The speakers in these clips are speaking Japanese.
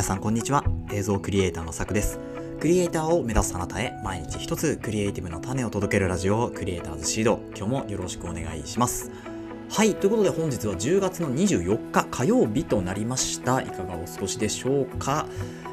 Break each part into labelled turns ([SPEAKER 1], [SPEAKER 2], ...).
[SPEAKER 1] 皆さんこんにちは。映像クリエイターのさくです。クリエイターを目指すあなたへ毎日一つクリエイティブな種を届けるラジオクリエイターズシード。今日もよろしくお願いします。はいということで本日は10月の24日火曜日となりました。いかがお過ごしでしょうか？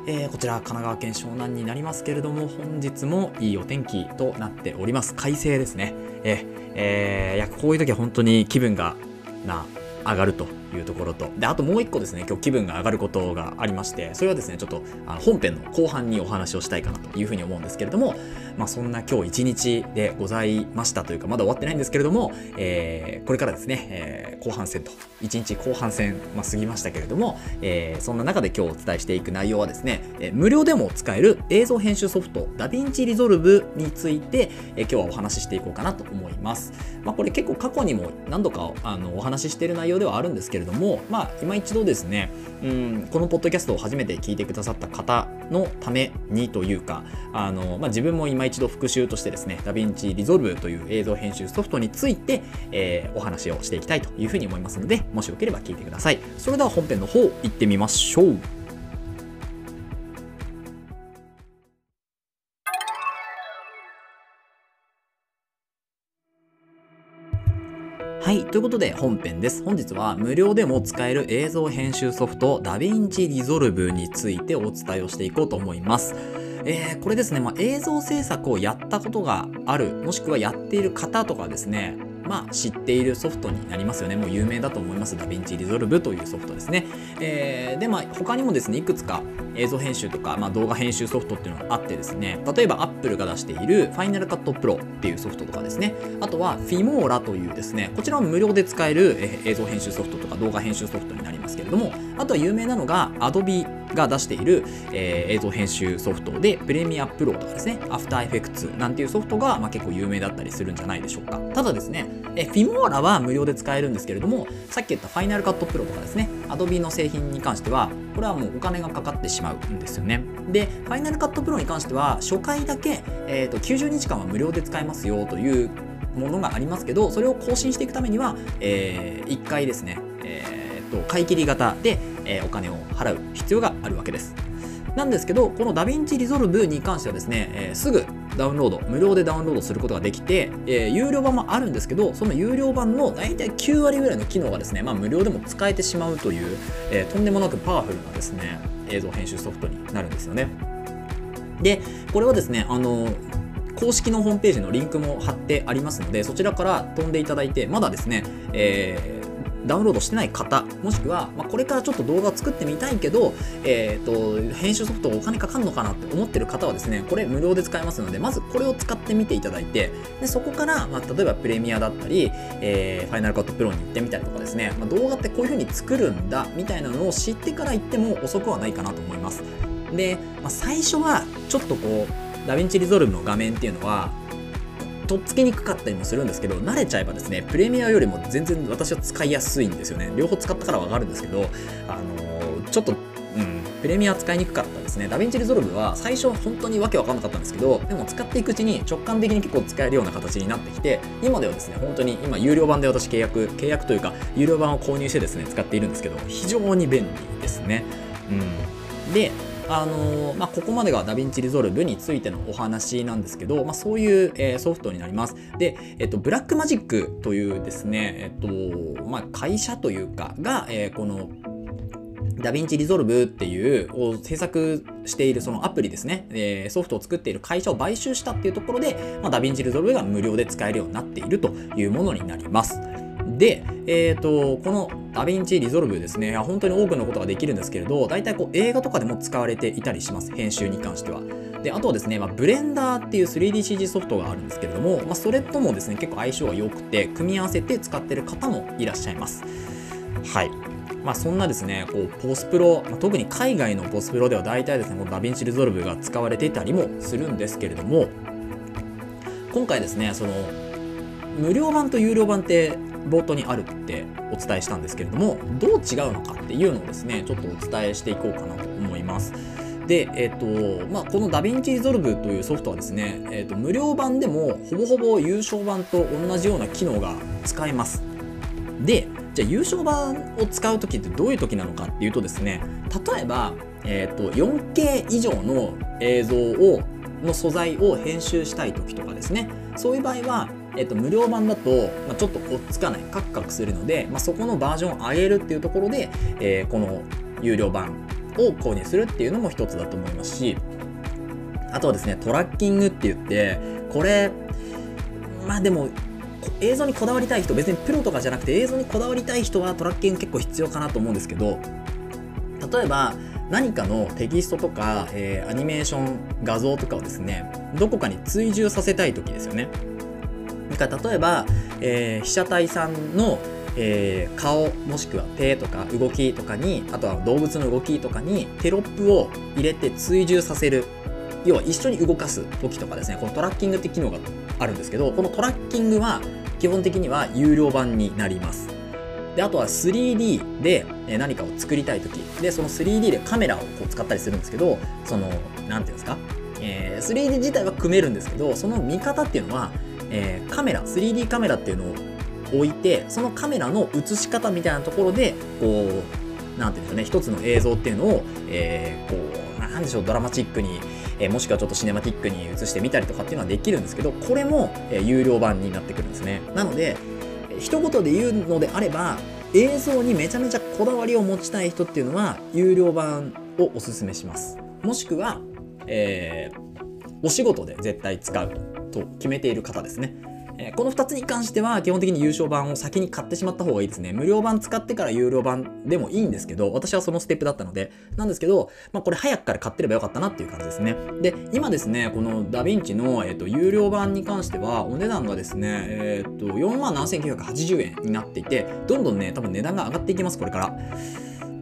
[SPEAKER 1] えー、こちら神奈川県湘南になりますけれども本日もいいお天気となっております。快晴ですね。ええー、いやこういう時は本当に気分がな上がると。いうところと。であともう一個ですね今日気分が上がることがありましてそれはですねちょっとあの本編の後半にお話をしたいかなというふうに思うんですけれどもまあそんな今日一日でございましたというかまだ終わってないんですけれども、えー、これからですね、えー、後半戦と一日後半戦、まあ、過ぎましたけれども、えー、そんな中で今日お伝えしていく内容はですね、えー、無料でも使える映像編集ソフトダヴィンチリゾルブについて、えー、今日はお話ししていこうかなと思います。まあ、これ結構過去にも何度かあのお話ししている内容ではあるんですけれども、まあ、今一度ですね、うん、このポッドキャストを初めて聞いてくださった方のためにというか、あのまあ、自分も今一度復習としてですね、ダヴィンチリゾルブという映像編集ソフトについて、えー、お話をしていきたいというふうに思いますので、もしよければ聞いてください。それでは本編の方、行ってみましょう。はい。ということで本編です。本日は無料でも使える映像編集ソフトダヴィンチリゾルブについてお伝えをしていこうと思います。えー、これですね、まあ、映像制作をやったことがある、もしくはやっている方とかですね、まあ、知っているソフトになりますよね。もう有名だと思います。ダヴィンチリゾルブというソフトですね。えー、で、まあ、他にもですね、いくつか映像編集とか、まあ、動画編集ソフトっていうのがあってですね、例えば Apple が出している Final Cut Pro っていうソフトとかですね、あとは Fimora というですね、こちらも無料で使える映像編集ソフトとか動画編集ソフトになりますけれども、あとは有名なのが Adobe が出している、えー、映像編集ソフトで、プレミアプロとかですね、アフターエフェクツなんていうソフトが、まあ、結構有名だったりするんじゃないでしょうか。ただですね、えフィモーラは無料で使えるんですけれども、さっき言ったファイナルカットプロとかですね、Adobe の製品に関しては、これはもうお金がかかってしまうんですよね。で、ファイナルカットプロに関しては、初回だけ、えーと、90日間は無料で使えますよというものがありますけど、それを更新していくためには、えー、1回ですね、えーと、買い切り型で、え、お金を払う必要があるわけです。なんですけど、この DaVinci Resolve に関してはですね、え、すぐダウンロード、無料でダウンロードすることができて、えー、有料版もあるんですけど、その有料版の大体9割ぐらいの機能がですね、まあ、無料でも使えてしまうという、えー、とんでもなくパワフルなですね、映像編集ソフトになるんですよね。で、これはですね、あの、公式のホームページのリンクも貼ってありますので、そちらから飛んでいただいて、まだですね、えーダウンロードしてない方、もしくは、まあ、これからちょっと動画を作ってみたいけど、えっ、ー、と、編集ソフトお金かかるのかなって思ってる方はですね、これ無料で使えますので、まずこれを使ってみていただいて、でそこから、まあ、例えばプレミアだったり、えー、ファイナルカットプロに行ってみたりとかですね、まあ、動画ってこういう風に作るんだ、みたいなのを知ってから行っても遅くはないかなと思います。で、まあ、最初は、ちょっとこう、 DaVinci Resolve の画面っていうのは、とっつきにくかったりもするんですけど慣れちゃえばですねプレミアよりも全然私は使いやすいんですよね両方使ったからわかるんですけどあのー、ちょっとうん、プレミア使いにくかったですね。 DaVinci Resolve は最初本当にわけわかんなかったんですけど、でも使っていくうちに直感的に結構使えるような形になってきて、今ではですね、本当に今有料版で私契約、契約というか有料版を購入してですね、使っているんですけど、非常に便利ですね。うん。で、あの、まあ、ここまでが DaVinci Resolve についてのお話なんですけど、まあ、そういう、えー、ソフトになります。で、えっと、 Blackmagic というですね、えっと、まあ、会社というかが、えー、この、 DaVinci Resolve っていうを制作しているそのアプリですね、えー、ソフトを作っている会社を買収したっていうところで、まあ、 DaVinci Resolve が無料で使えるようになっているというものになります。で、えーと、この DaVinci Resolve ですね、本当に多くのことができるんですけれど、大体こう映画とかでも使われていたりします、編集に関しては。で、あとはですね、まあ、ブレンダーっていう 3DCG ソフトがあるんですけれども、まあ、それともですね、結構相性が良くて、組み合わせて使ってる方もいらっしゃいます。はい。まあ、そんなですね、こうポスプロ、まあ、特に海外のポスプロでは大体ですね、この DaVinci Resolve が使われていたりもするんですけれども、今回ですね、その無料版と有料版って冒頭にあるってお伝えしたんですけれどもどう違うのかっていうのをですねちょっとお伝えしていこうかなと思います。で、えっ、ー、と、まあ、この DaVinci Resolve というソフトはですね、えっ、ー、と、無料版でもほぼほぼ有償版と同じような機能が使えます。で、じゃあ有償版を使う時ってどういう時なのかっていうとですね、例えば、えーと、4K 以上の映像をの素材を編集したい時とかですねそういう場合は、えーと、無料版だと、まあ、ちょっと追っつかないカクカクするので、まあ、そこのバージョンを上げるっていうところで、えー、この有料版を購入するっていうのも一つだと思いますしあとはですねトラッキングって言ってこれまあでも映像にこだわりたい人別にプロとかじゃなくて映像にこだわりたい人はトラッキング結構必要かなと思うんですけど例えば何かのテキストとか、えー、アニメーション画像とかをですねどこかに追従させたい時ですよね。か例えば、えー、被写体さんの、えー、顔もしくは手とか動きとかにあとは動物の動きとかにテロップを入れて追従させる。要は一緒に動かす時とかですねこのトラッキングって機能があるんですけどこのトラッキングは基本的には有料版になります。であとは 3D で何かを作りたい時。でその 3D でカメラをこう使ったりするんですけどその何ていうんですか、えー、3D 自体は組めるんですけどその見方っていうのは、えー、カメラ 3D カメラっていうのを置いてそのカメラの映し方みたいなところでこう何ていうんですかね一つの映像っていうのを、えー、こうなんでしょうドラマチックにえもしくはちょっとシネマティックに映してみたりとかっていうのはできるんですけどこれも、え有料版になってくるんですね。なので一言で言うのであれば映像にめちゃめちゃこだわりを持ちたい人っていうのは有料版をおすすめします。もしくは、えー、お仕事で絶対使う。と決めている方ですねえこの2つに関しては基本的に優勝版を先に買ってしまった方がいいですね。無料版使ってから有料版でもいいんですけど、私はそのステップだったので、なんですけど、まあ、これ早くから買ってればよかったなっていう感じですね。で、今ですね、このダヴィンチの、えーと、有料版に関しては、お値段がですね、えっ、ー、と、47,980円になっていて、どんどんね、多分値段が上がっていきます、これから。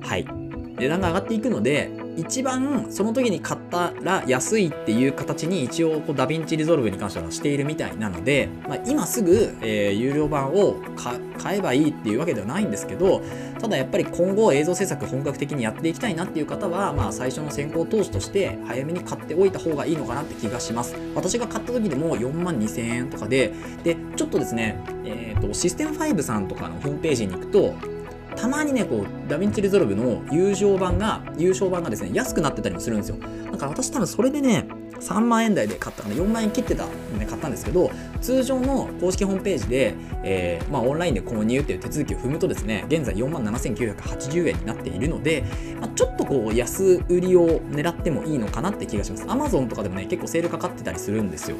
[SPEAKER 1] はい。値段が上がっていくので一番その時に買ったら安いっていう形に一応こう DaVinci Resolve に関してはしているみたいなので、まあ、今すぐ、えー、有料版を買えばいいっていうわけではないんですけどただやっぱり今後映像制作本格的にやっていきたいなっていう方は、まあ、最初の先行投資として早めに買っておいた方がいいのかなって気がします。私が買った時でも4万2000円とかででちょっとですね、えーと、システム5さんとかのホームページに行くとたまにね、こう、 DaVinci Resolve の有償版が、有償版がですね、安くなってたりもするんですよ。だから私多分それでね、3万円台で買ったかな、4万円切ってたんで買ったんですけど、通常の公式ホームページで、えー、まあ、オンラインで購入っていう手続きを踏むとですね、現在4万7980円になっているので、まあ、ちょっとこう、安売りを狙ってもいいのかなって気がします。Amazon とかでもね、結構セールかかってたりするんですよ。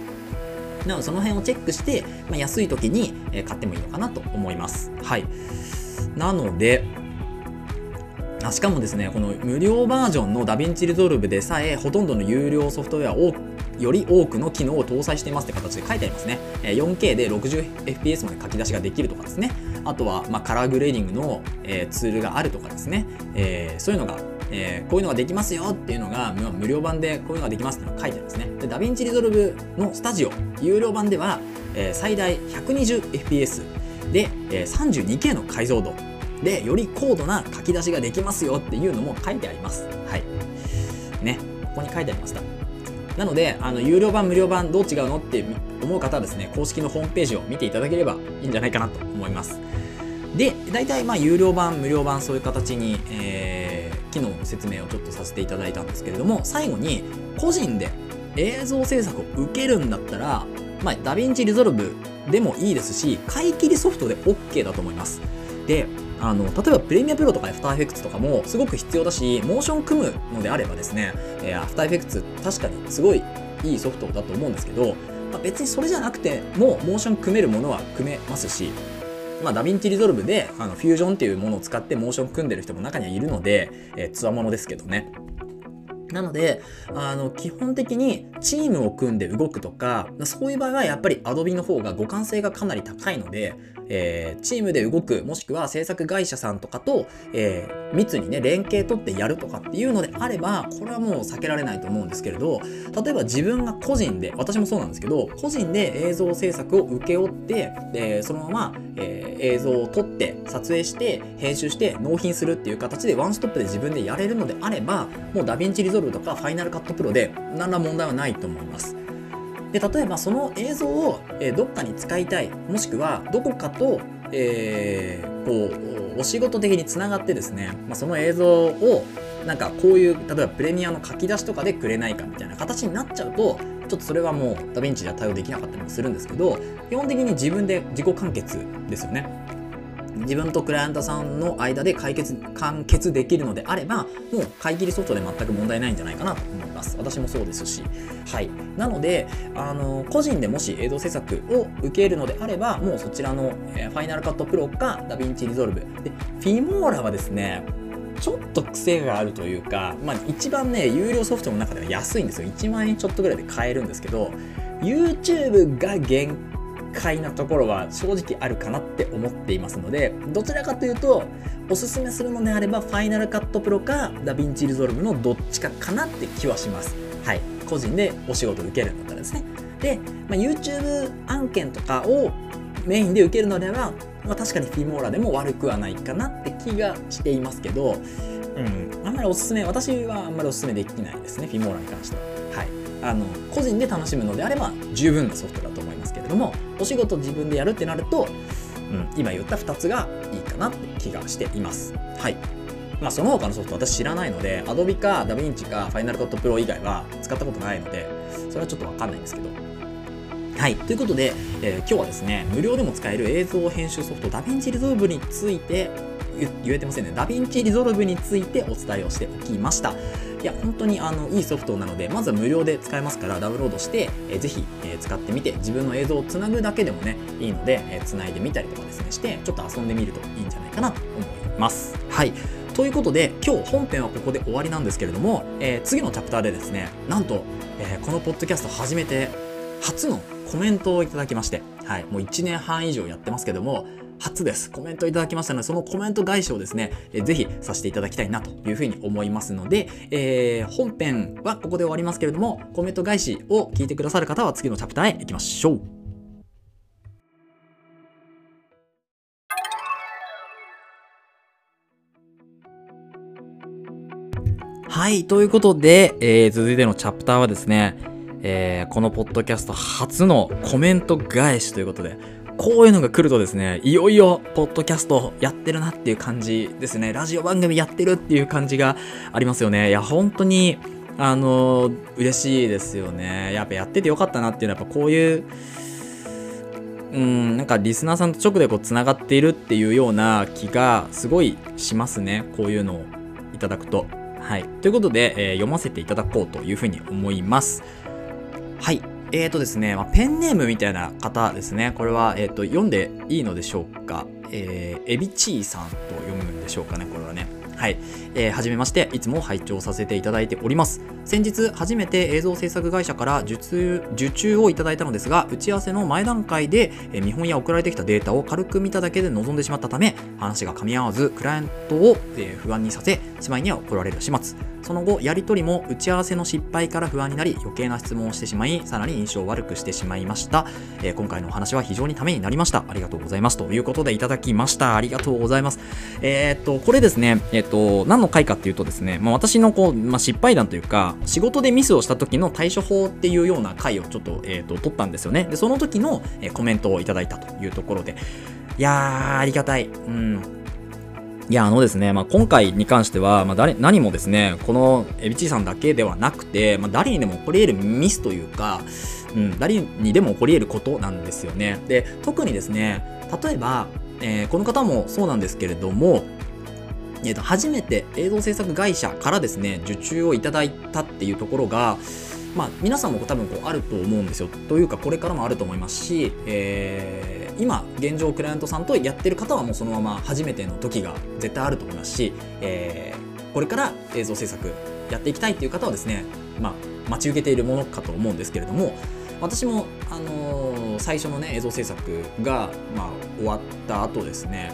[SPEAKER 1] なので、その辺をチェックして、まあ、安い時に買ってもいいのかなと思います。はい。なので、あしかもですね、この無料バージョンの DaVinci Resolve でさえ、ほとんどの有料ソフトウェアをより多くの機能を搭載していますって形で書いてありますね。4K で 60fps まで書き出しができるとかですね。あとは、まカラーグレーディングの、えツールがあるとかですね。えー、そういうのが、えー、こういうのができますよっていうのが、無料版でこういうのができますっていうのが書いてありますね。で、 DaVinci Resolve の Studio、有料版では、え、最大 120fps で、え 32K の解像度でより高度な書き出しができますよっていうのも書いてあります。はい。ね。ここに書いてありました。なのであの有料版無料版どう違うのって思う方はですね公式のホームページを見ていただければいいんじゃないかなと思います。で大体まあ有料版無料版そういう形に、えー、機能の説明をちょっとさせていただいたんですけれども最後に個人で映像制作を受けるんだったら、まあ、 DaVinci Resolve でもいいですし買い切りソフトで OK だと思いますであの例えば Premiere Pro とか After Effects とかもすごく必要だしモーション組むのであればですね、えー、 After Effects 確かにすごいいいソフトだと思うんですけど、まあ、別にそれじゃなくてもモーション組めるものは組めますしまあ、 DaVinci Resolve であのフュージョンっていうものを使ってモーション組んでる人も中にはいるので、えー、つわものですけどね。なので、あの、基本的にチームを組んで動くとか、そういう場合はやっぱり Adobe の方が互換性がかなり高いので、えー、チームで動く、もしくは制作会社さんとかと、えー、密にね、連携取ってやるとかっていうのであれば、これはもう避けられないと思うんですけれど、例えば自分が個人で、私もそうなんですけど、個人で映像制作を請け負って、でそのまま、えー、映像を撮って、撮影して、編集して、納品するっていう形でワンストップで自分でやれるのであれば、もう DaVinci Resolve とか Final Cut Pro で何ら問題はないと思います。で例えばその映像を、えどっかに使いたいもしくはどこかと、えー、こうお仕事的につながってですね、まあ、その映像をなんかこういう例えばプレミアの書き出しとかでくれないかみたいな形になっちゃうとちょっとそれはもうダヴィンチでは対応できなかったりもするんですけど基本的に自分で自己完結ですよね。自分とクライアントさんの間で解決完結できるのであればもう買い切りソフトで全く問題ないんじゃないかなと思います。私もそうですし。はい。なのであの個人でもし映像制作を受けるのであればもうそちらの、えー、 Final Cut Pro か DaVinci Resolve。で Filmora はですねちょっと癖があるというか、まあ、一番ね有料ソフトの中では安いんですよ。1万円ちょっとぐらいで買えるんですけど YouTube が限界なところは正直あるかなって思っていますのでどちらかというとおすすめするのであれば Final Cut Pro か DaVinci Resolve のどっちかかなって気はします。はい。個人でお仕事受けるんだったらですね。で、まあ、YouTube 案件とかをメインで受けるのでは、まあ、確かにフィモーラでも悪くはないかなって気がしていますけど、うん、あんまりおすすめ私はあんまりおすすめできないですねフィモーラに関しては。あの個人で楽しむのであれば十分なソフトだと思いますけれどもお仕事自分でやるってなると、うん、今言った2つがいいかなって気がしていますはいまあその他のソフト私知らないので Adobe か DaVinci か Final Cut Pro 以外は使ったことないのでそれはちょっとわかんないんですけどはい。ということで、えー、今日はですね、無料でも使える映像編集ソフト、 DaVinci Resolve について、言えてませんね。 DaVinci Resolve についてお伝えをしておきました。いや、本当にあのいいソフトなので、まずは無料で使えますからダウンロードして、えー、ぜひ、え、使ってみて、自分の映像をつなぐだけでもね、いいので、えー、つないでみたりとかですね、して、ちょっと遊んでみるといいんじゃないかなと思います。はい。ということで、今日本編はここで終わりなんですけれども、えー、次のチャプターでですね、なんと、えー、このポッドキャスト初めて初のコメントをいただきまして、はい、もう1年半以上やってますけども、初です。コメントいただきましたので、そのコメント返しをですね、えー、ぜひさせていただきたいなというふうに思いますので、えー、本編はここで終わりますけれども、コメント返しを聞いてくださる方は次のチャプターへ行きましょう。はい、ということで、えー、続いてのチャプターはですね、えー、このポッドキャスト初のコメント返しということで、こういうのが来るとですね、いよいよ、ポッドキャストやってるなっていう感じですね。ラジオ番組やってるっていう感じがありますよね。いや、本当に、あの、嬉しいですよね。やっぱやっててよかったなっていうのは、やっぱこういう、うん、なんかリスナーさんと直でこう繋がっているっていうような気がすごいしますね。こういうのをいただくと。はい。ということで、えー、読ませていただこうというふうに思います。はい。えーとですね、まあ、ペンネームみたいな方ですね。これは、えーと、読んでいいのでしょうか？えー、エビチーさんと読むんでしょうかね、これはね。はい。えー、はじめまして、いつも拝聴させていただいております。先日、初めて映像制作会社から受注受注をいただいたのですが、打ち合わせの前段階で、えー、見本や送られてきたデータを軽く見ただけで臨んでしまったため、話が噛み合わず、クライアントを、えー、不安にさせ、しまいには怒られる始末。その後、やり取りも打ち合わせの失敗から不安になり、余計な質問をしてしまい、さらに印象を悪くしてしまいました。えー、今回のお話は非常にためになりました。ありがとうございます。ということでいただきました。ありがとうございます。えー、っと、これですね、えー、っと、何の回かっていうとですね、まあ、私のこう、まあ、失敗談というか、仕事でミスをした時の対処法っていうような回をちょっと、えっと、取ったんですよね。で、その時の、コメントをいただいたというところで、いやー、ありがたい。うん。いや、あのですね、まあ、今回に関しては、まあ、誰、何もですね、このエビチーさんだけではなくて、まあ、誰にでも起こり得るミスというか、うん、誰にでも起こり得ることなんですよね。で、特にですね、例えば、えー、この方もそうなんですけれども、えー、と初めて映像制作会社からですね、受注をいただいたっていうところが、まあ、皆さんも多分こうあると思うんですよ。というか、これからもあると思いますし、えー、今、現状クライアントさんとやってる方はもうそのまま初めての時が絶対あると思いますし、えー、これから映像制作やっていきたいっていう方はですね、まあ、待ち受けているものかと思うんですけれども、私も、あのー、最初のね、映像制作が、まあ、終わった後ですね、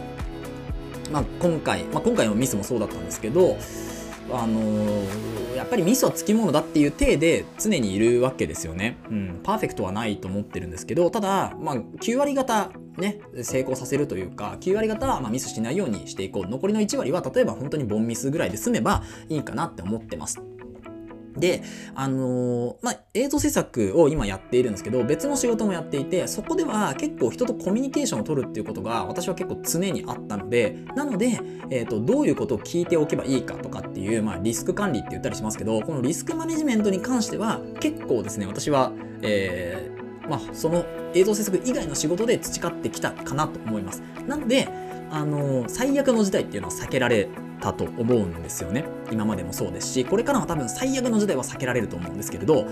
[SPEAKER 1] まあ、今回、まあ、今回のミスもそうだったんですけど、あのー、ぱり味噌つきものだっていう体で常にいるわけですよね。うん、パーフェクトはないと思ってるんですけど、ただ、まあ、9割方ね、成功させるというか、9割方はまミスしないようにしていこう。残りの1割は、例えば本当にボンミスぐらいで済めばいいかなって思ってます。で、あのー、まあ、映像制作を今やっているんですけど、別の仕事もやっていて、そこでは結構人とコミュニケーションを取るっていうことが私は結構常にあったので、なので、えっ、ー、と、どういうことを聞いておけばいいかとかっていう、まあ、リスク管理って言ったりしますけど、このリスクマネジメントに関しては結構ですね、私は、えー、まあ、その映像制作以外の仕事で培ってきたかなと思います。なので、あの、最悪の事態っていうのは避けられたと思うんですよね。今までもそうですしこれからは多分最悪の事態は避けられると思うんですけれど、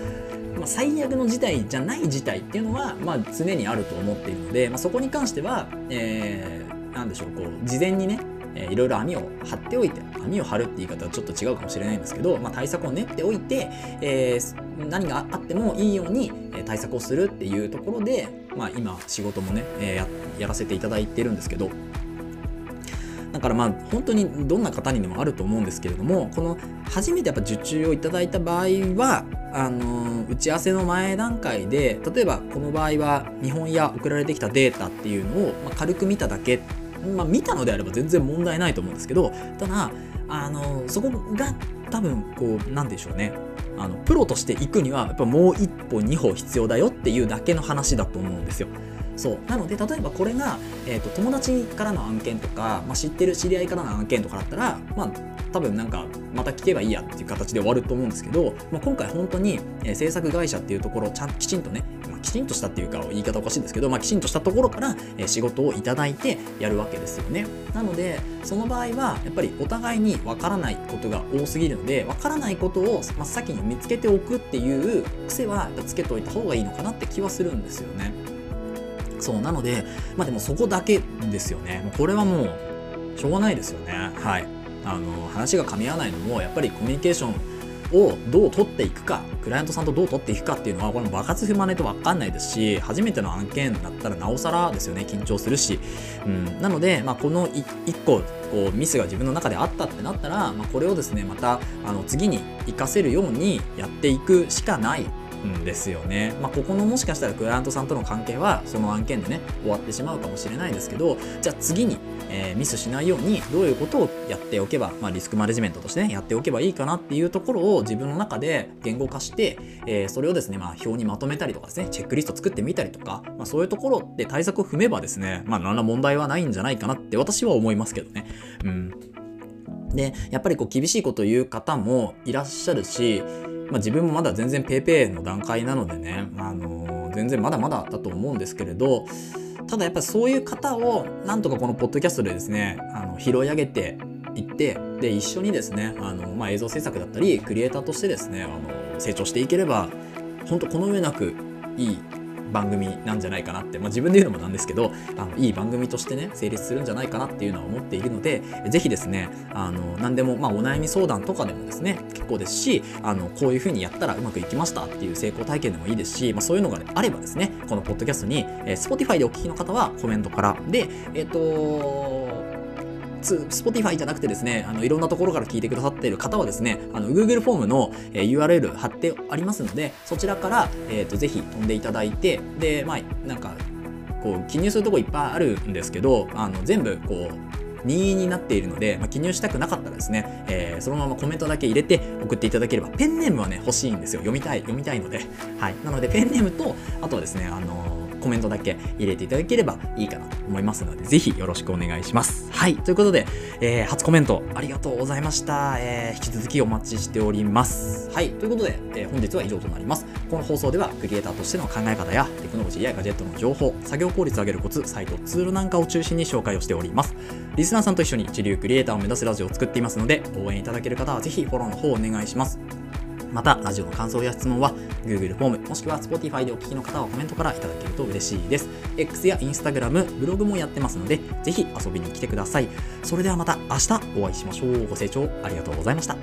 [SPEAKER 1] まあ、最悪の事態じゃない事態っていうのは、まあ、常にあると思っているので、まあ、そこに関しては、えー、何でしょうこう事前にね、いろいろ網を張っておいて網を張るって言い方はちょっと違うかもしれないんですけど、まあ、対策を練っておいて、えー、何があってもいいように対策をするっていうところで、まあ、今仕事もね、えー、ややらせていただいてるんですけどだからまあ本当にどんな方にでもあると思うんですけれどもこの初めてやっぱ受注をいただいた場合はあの打ち合わせの前段階で例えばこの場合は日本や送られてきたデータっていうのを、ま、軽く見ただけ、まあ、見たのであれば全然問題ないと思うんですけどただあのそこが多分こうなんでしょうねあのプロとして行くにはやっぱもう一歩二歩必要だよっていうだけの話だと思うんですよ。そう。なので例えばこれが、えーと、友達からの案件とか、まあ、知ってる知り合いからの案件とかだったらまあ多分なんかまた聞けばいいやっていう形で終わると思うんですけど、まあ、今回本当に、えー、制作会社っていうところをちゃんきちんとね、まあ、きちんとしたっていうか言い方おかしいんですけど、まあ、きちんとしたところから、えー、仕事をいただいてやるわけですよね。なのでその場合はやっぱりお互いにわからないことが多すぎるのでわからないことを真っ先に見つけておくっていう癖はつけておいた方がいいのかなって気はするんですよね。そうなのでまあでもそこだけですよね。これはもうしょうがないですよね。はい。あの話が噛み合わないのもやっぱりコミュニケーションをどう取っていくかクライアントさんとどう取っていくかっていうのはこれ爆発踏まないと分かんないですし初めての案件だったらなおさらですよね。緊張するし、うん、なので、まあ、この1個こうミスが自分の中であったってなったら、まあ、これをですねまたあの次に活かせるようにやっていくしかない。んですよね。まあ、ここのもしかしたらクライアントさんとの関係はその案件でね終わってしまうかもしれないですけどじゃあ次に、えー、ミスしないようにどういうことをやっておけば、まあ、リスクマネジメントとしてねやっておけばいいかなっていうところを自分の中で言語化して、えー、それをですね、まあ、表にまとめたりとかですねチェックリスト作ってみたりとか、まあ、そういうところで対策を踏めばですねまあ何ら問題はないんじゃないかなって私は思いますけどね。うんでやっぱりこう厳しいことを言う方もいらっしゃるしまあ、自分もまだ全然 PayPay の段階なのでね、あのー、全然まだまだだと思うんですけれどただやっぱりそういう方をなんとかこのポッドキャストでですねあの拾い上げていってで一緒にですねあの、まあ、映像制作だったりクリエイターとしてですねあの成長していければ本当この上なくいい番組なんじゃないかなって、まあ、自分で言うのもなんですけどあのいい番組としてね成立するんじゃないかなっていうのは思っているのでぜひですねあの何でも、まあ、お悩み相談とかでもですね結構ですしあのこういうふうにやったらうまくいきましたっていう成功体験でもいいですし、まあ、そういうのがあればですねこのポッドキャストに、えー、Spotify でお聞きの方はコメントから。でえっ、ー、とつ Spotify じゃなくてですね、あのいろんなところから聞いてくださっている方はですね、あの Google フォームの、えー、URL 貼ってありますので、そちらから、えーと、ぜひ飛んでいただいて、で、まあ、なんか、こう記入するとこいっぱいあるんですけど、あの全部こう、任意になっているので、まあ、記入したくなかったらですね、えー、そのままコメントだけ入れて送っていただければ、ペンネームはね、欲しいんですよ。読みたい、読みたいので。はい。なので、ペンネームと、あとはですね、あのーコメントだけ入れていただければいいかなと思いますので、ぜひよろしくお願いします。はい。ということで、えー、初コメントありがとうございました。えー、引き続きお待ちしております。はい。ということで、えー、本日は以上となります。この放送では、クリエイターとしての考え方や、テクノロジーやガジェットの情報、作業効率を上げるコツ、サイト、ツールなんかを中心に紹介をしております。リスナーさんと一緒に一流クリエイターを目指すラジオを作っていますので、応援いただける方はぜひフォローの方をお願いします。また、ラジオの感想や質問は Google フォーム、もしくは Spotify でお聞きの方はコメントからいただけると嬉しいです。X や Instagram、ブログもやってますので、ぜひ遊びに来てください。それではまた明日お会いしましょう。ご清聴ありがとうございました。